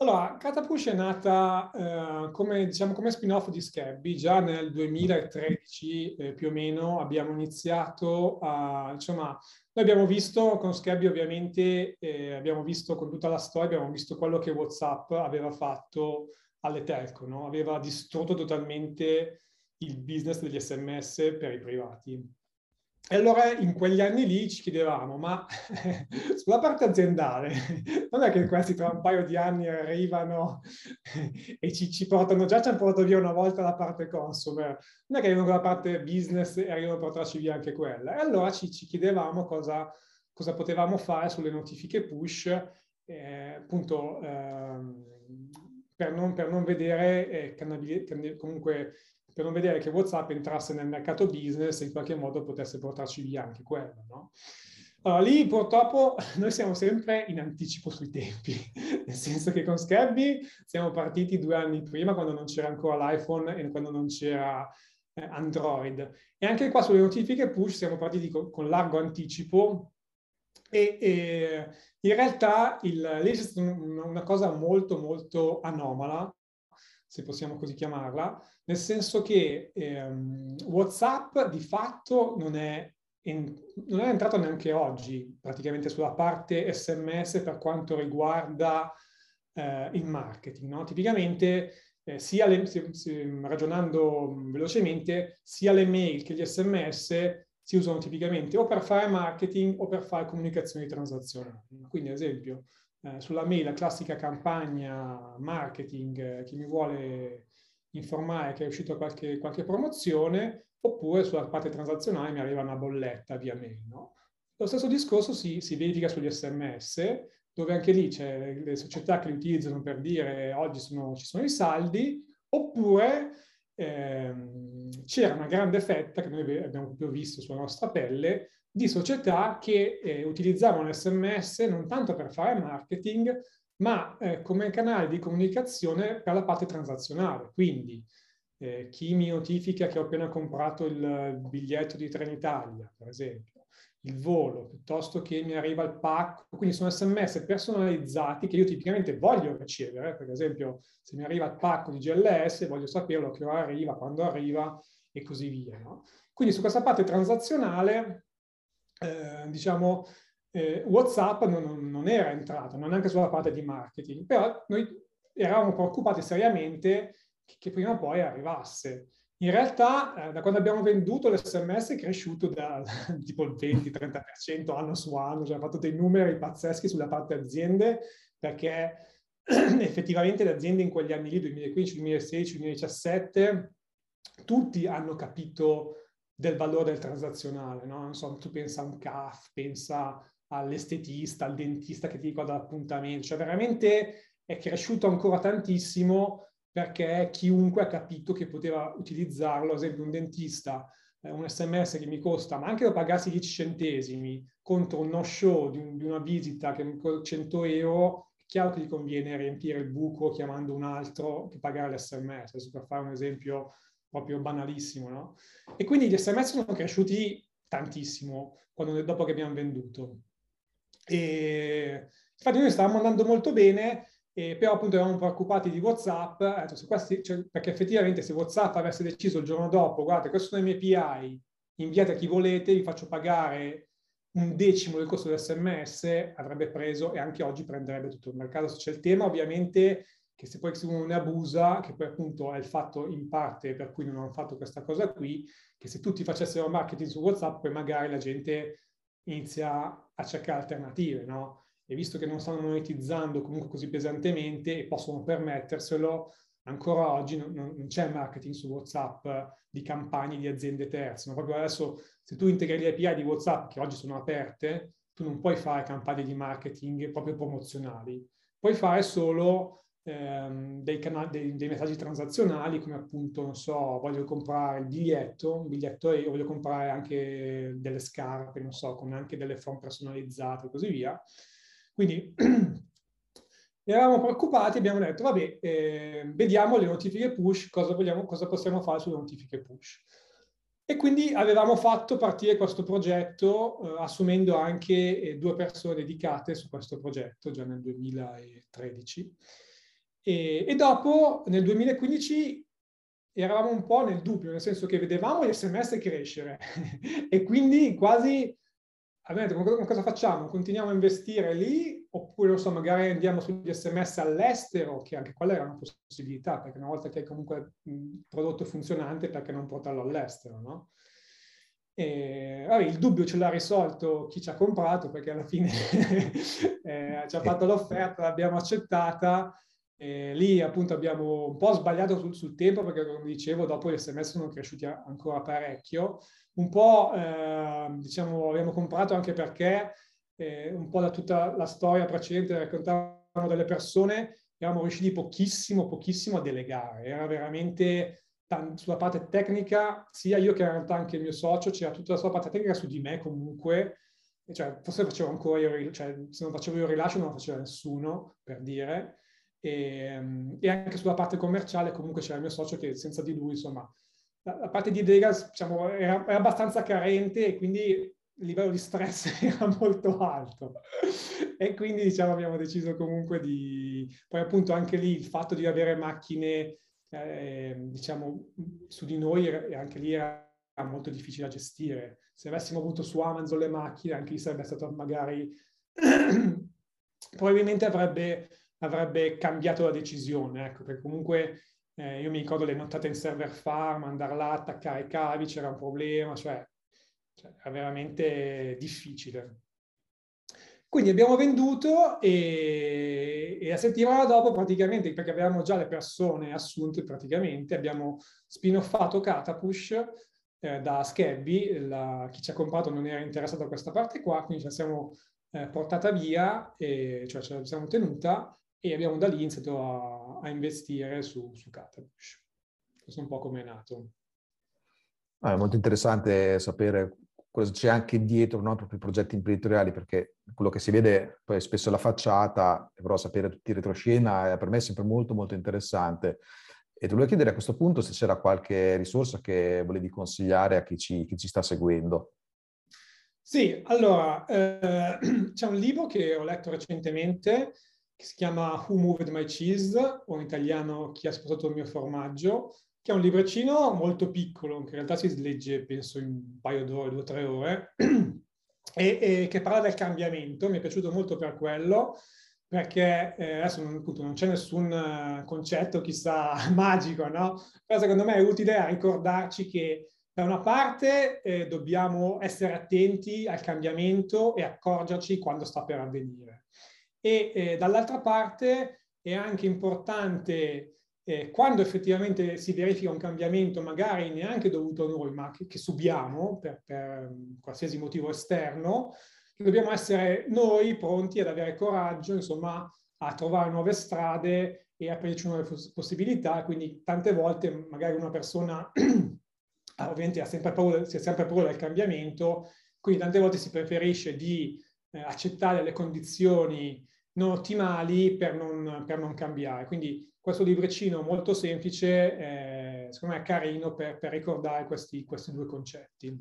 allora, Catapush è nata eh, come, diciamo, come spin-off di Scabby. Già nel 2013 eh, più o meno abbiamo iniziato a, insomma, noi abbiamo visto con Scabby ovviamente, eh, abbiamo visto con tutta la storia, abbiamo visto quello che WhatsApp aveva fatto alle telco, no? aveva distrutto totalmente il business degli sms per i privati. E allora in quegli anni lì ci chiedevamo, ma sulla parte aziendale, non è che questi tra un paio di anni arrivano e ci, ci portano, già ci hanno portato via una volta la parte consumer, non è che arrivano con la parte business e arrivano a portarci via anche quella. E allora ci, ci chiedevamo cosa, cosa, potevamo fare sulle notifiche push, eh, appunto eh, per, non, per, non, vedere eh, canali, comunque per non vedere che WhatsApp entrasse nel mercato business e in qualche modo potesse portarci via anche quello. No? Allora, lì purtroppo noi siamo sempre in anticipo sui tempi, nel senso che con Scabby siamo partiti due anni prima, quando non c'era ancora l'iPhone e quando non c'era eh, Android. E anche qua sulle notifiche push siamo partiti con, con largo anticipo e, e in realtà il, c'è stata una cosa molto molto anomala, se possiamo così chiamarla, nel senso che ehm, WhatsApp di fatto non è, in, non è entrato neanche oggi praticamente sulla parte SMS per quanto riguarda eh, il marketing. No? Tipicamente, eh, sia le, se, se, ragionando velocemente, sia le mail che gli SMS si usano tipicamente o per fare marketing o per fare comunicazioni transazionali. Quindi, ad esempio, eh, sulla mail la classica campagna marketing, eh, chi mi vuole informare che è uscita qualche, qualche, promozione, oppure sulla parte transazionale mi arriva una bolletta via mail. No? Lo stesso discorso si, si verifica sugli sms, dove anche lì c'è le società che li utilizzano per dire oggi sono, ci sono i saldi, oppure ehm, c'era una grande fetta che noi abbiamo proprio visto sulla nostra pelle di società che eh, utilizzavano l'SMS non tanto per fare marketing, ma eh, come canale di comunicazione per la parte transazionale. Quindi eh, chi mi notifica che ho appena comprato il biglietto di Trenitalia, per esempio, il volo, piuttosto che mi arriva il pacco, quindi sono sms personalizzati che io tipicamente voglio ricevere, per esempio se mi arriva il pacco di GLS voglio saperlo che ora arriva, quando arriva e così via. No? Quindi su questa parte transazionale, eh, diciamo, eh, WhatsApp non, non, era entrato, non neanche sulla parte di marketing, però noi eravamo preoccupati seriamente che, che prima o poi arrivasse. In realtà, eh, da quando abbiamo venduto l'SMS è cresciuto da tipo il 20-30% anno su anno, cioè ha fatto dei numeri pazzeschi sulla parte aziende, perché effettivamente le aziende in quegli anni lì, 2015, 2016, 2017, tutti hanno capito del valore del transazionale, no? Non so, tu pensa a un CAF, pensa all'estetista, al dentista che ti ricorda l'appuntamento, cioè veramente è cresciuto ancora tantissimo perché chiunque ha capito che poteva utilizzarlo, ad esempio un dentista, eh, un sms che mi costa, ma anche lo pagassi 10 centesimi contro un no-show di, un, di, una visita che mi costa 100 euro, è chiaro che gli conviene riempire il buco chiamando un altro che pagare l'sms, per fare un esempio proprio banalissimo, no? E quindi gli sms sono cresciuti tantissimo quando, dopo che abbiamo venduto. E infatti noi stavamo andando molto bene, eh, però appunto eravamo preoccupati di WhatsApp, detto, questi, cioè, perché effettivamente se WhatsApp avesse deciso il giorno dopo, guardate, questi sono i miei API, inviate a chi volete, vi faccio pagare un decimo del costo dell'SMS, avrebbe preso e anche oggi prenderebbe tutto il mercato. C'è il tema ovviamente che se poi uno ne abusa, che poi appunto è il fatto in parte per cui non hanno fatto questa cosa qui, che se tutti facessero marketing su WhatsApp, poi magari la gente inizia a cercare alternative, no? E visto che non stanno monetizzando comunque così pesantemente e possono permetterselo, ancora oggi non, non c'è marketing su WhatsApp di campagne di aziende terze. No? Proprio adesso, se tu integri le API di WhatsApp, che oggi sono aperte, tu non puoi fare campagne di marketing proprio promozionali. Puoi fare solo ehm, dei, canali, dei, dei, messaggi transazionali come appunto, non so, voglio comprare il biglietto, un biglietto e voglio comprare anche delle scarpe, non so, come anche delle phone personalizzate e così via. Quindi eravamo preoccupati, abbiamo detto, vabbè, eh, vediamo le notifiche push, cosa, vogliamo, cosa possiamo fare sulle notifiche push. E quindi avevamo fatto partire questo progetto eh, assumendo anche eh, due persone dedicate su questo progetto già nel 2013. E, e dopo, nel 2015, eravamo un po' nel dubbio, nel senso che vedevamo gli sms crescere e quindi quasi abbiamo detto, cosa facciamo? Continuiamo a investire lì oppure, so, magari andiamo sugli sms all'estero, che anche quella era una possibilità, perché una volta che hai comunque un prodotto funzionante, perché non portarlo all'estero, no? E, vabbè, il dubbio ce l'ha risolto chi ci ha comprato, perché alla fine eh, ci ha fatto l'offerta, l'abbiamo accettata, e lì appunto abbiamo un po' sbagliato sul, sul, tempo perché come dicevo dopo gli sms sono cresciuti ancora parecchio. Un po' eh, diciamo abbiamo comprato anche perché eh, un po' da tutta la storia precedente raccontavano delle persone eravamo riusciti pochissimo, pochissimo a delegare. Era veramente sulla parte tecnica, sia io che in realtà anche il mio socio, c'era tutta la sua parte tecnica su di me comunque, cioè forse facevo ancora io, cioè se non facevo io il rilascio non lo faceva nessuno, per dire, e, ehm, e, anche sulla parte commerciale comunque c'era il mio socio che senza di lui, insomma, la, parte di delega diciamo, era, era, abbastanza carente e quindi il livello di stress era molto alto. e quindi diciamo abbiamo deciso comunque di... Poi appunto anche lì il fatto di avere macchine, eh, diciamo, su di noi anche lì era molto difficile da gestire. Se avessimo avuto su Amazon le macchine, anche lì sarebbe stato magari... probabilmente avrebbe avrebbe cambiato la decisione, ecco, perché comunque eh, io mi ricordo le nottate in server farm, andare là, attaccare i cavi, c'era un problema, cioè, cioè era veramente difficile. Quindi abbiamo venduto e, e, la settimana dopo praticamente, perché avevamo già le persone assunte praticamente, abbiamo spin-offato Catapush eh, da Scabby, la, chi ci ha comprato non era interessato a questa parte qua, quindi ce la siamo eh, portata via, e, cioè ce la siamo tenuta e abbiamo da lì iniziato a, a investire su, su Catabush. Questo è un po' come è nato. Ah, è molto interessante sapere cosa c'è anche dietro no, proprio i progetti imprenditoriali, perché quello che si vede poi spesso è la facciata, però sapere tutti i retroscena è per me sempre molto molto interessante. E ti volevo chiedere a questo punto se c'era qualche risorsa che volevi consigliare a chi ci, chi ci sta seguendo. Sì, allora, eh, c'è un libro che ho letto recentemente si chiama Who Moved My Cheese, o in italiano Chi ha sposato il mio formaggio, che è un libricino molto piccolo, che in realtà si legge penso in un paio d'ore, due o tre ore, e, e, che parla del cambiamento. Mi è piaciuto molto per quello, perché eh, adesso non, appunto, non, c'è nessun uh, concetto chissà magico, no? Però secondo me è utile a ricordarci che da una parte eh, dobbiamo essere attenti al cambiamento e accorgerci quando sta per avvenire. E eh, dall'altra parte è anche importante eh, quando effettivamente si verifica un cambiamento, magari neanche dovuto a noi, ma che, che subiamo per, per, qualsiasi motivo esterno, dobbiamo essere noi pronti ad avere coraggio, insomma, a trovare nuove strade e aprirci nuove possibilità. Quindi tante volte magari una persona ovviamente ha sempre paura, si ha sempre paura del cambiamento, quindi tante volte si preferisce di eh, accettare le condizioni non ottimali per non, per non cambiare. Quindi questo libricino molto semplice, eh, secondo me è carino per, per ricordare questi, questi, due concetti.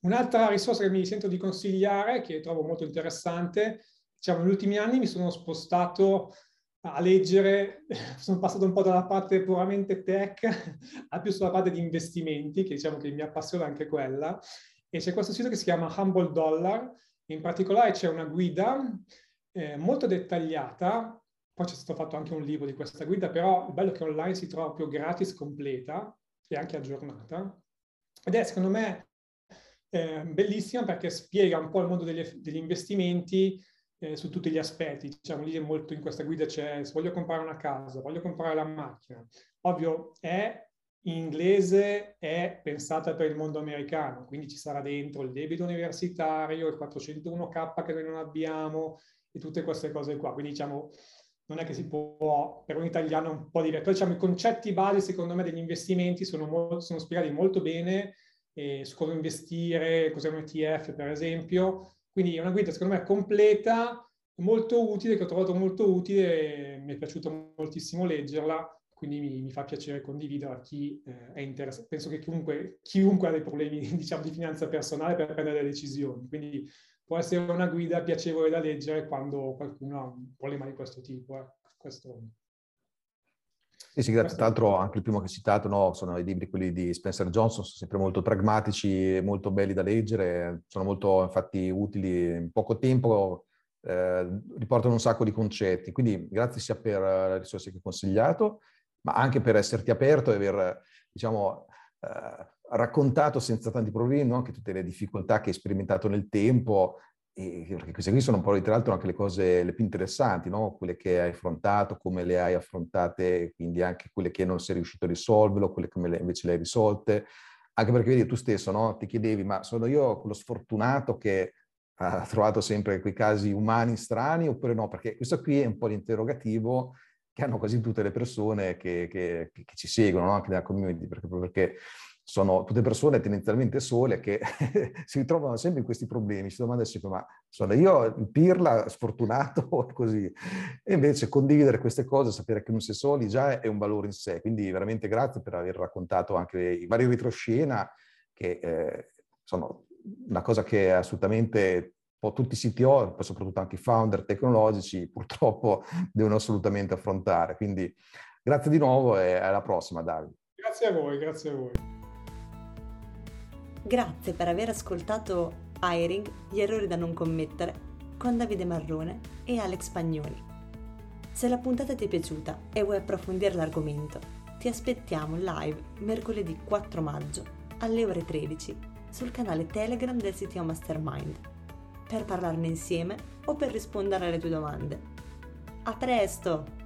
Un'altra risorsa che mi sento di consigliare, che trovo molto interessante, diciamo, negli ultimi anni mi sono spostato a leggere, sono passato un po' dalla parte puramente tech a più sulla parte di investimenti, che diciamo che mi appassiona anche quella, e c'è questo sito che si chiama Humble Dollar, in particolare c'è una guida eh, molto dettagliata poi c'è stato fatto anche un libro di questa guida, però il bello è che online si trova proprio gratis, completa e anche aggiornata. Ed è secondo me eh, bellissima perché spiega un po' il mondo degli, degli investimenti eh, su tutti gli aspetti. Diciamo, lì è molto in questa guida c'è se voglio comprare una casa, voglio comprare la macchina. Ovvio, è in inglese, è pensata per il mondo americano, quindi ci sarà dentro il debito universitario, il 401k che noi non abbiamo e tutte queste cose qua. Quindi diciamo non è che si può, per un italiano un po' diverso. Diciamo, i concetti base, secondo me, degli investimenti sono, molto, sono spiegati molto bene eh, su cosa investire, cos'è un ETF, per esempio. Quindi è una guida, secondo me, completa, molto utile, che ho trovato molto utile, mi è piaciuto moltissimo leggerla, quindi mi, mi fa piacere condividerla a chi eh, è interessato. Penso che chiunque, chiunque ha dei problemi, diciamo, di finanza personale per prendere delle decisioni. Quindi può essere una guida piacevole da leggere quando qualcuno ha un problema di questo tipo. Eh. Questo... Sì, sì, grazie. Tra l'altro anche il primo che hai citato no, sono i libri, quelli di Spencer Johnson, sono sempre molto pragmatici, molto belli da leggere, sono molto infatti utili, in poco tempo eh, riportano un sacco di concetti. Quindi grazie sia per le risorse che hai consigliato, ma anche per esserti aperto e aver, diciamo, eh, raccontato senza tanti problemi no? anche tutte le difficoltà che hai sperimentato nel tempo, e, perché queste qui sono un po' tra l'altro anche le cose le più interessanti, no? quelle che hai affrontato, come le hai affrontate, quindi anche quelle che non sei riuscito a risolverlo, quelle che invece le hai risolte. Anche perché vedi tu stesso, no? ti chiedevi, ma sono io quello sfortunato che ha trovato sempre quei casi umani strani oppure no? Perché questo qui è un po' l'interrogativo che hanno quasi tutte le persone che, che, che ci seguono, no? anche nella community, perché, perché sono tutte persone tendenzialmente sole che si ritrovano sempre in questi problemi, si domandano sempre ma sono io il pirla sfortunato o così? E invece condividere queste cose, sapere che non si è soli già è un valore in sé, quindi veramente grazie per aver raccontato anche i vari retroscena che eh, sono una cosa che assolutamente tutti i CTO, soprattutto anche i founder tecnologici, purtroppo devono assolutamente affrontare. Quindi grazie di nuovo e alla prossima Davide. Grazie a voi, grazie a voi. Grazie per aver ascoltato Hiring, gli errori da non commettere con Davide Marrone e Alex Pagnoni. Se la puntata ti è piaciuta e vuoi approfondire l'argomento, ti aspettiamo live mercoledì 4 maggio alle ore 13 sul canale Telegram del CTO Mastermind per parlarne insieme o per rispondere alle tue domande. A presto!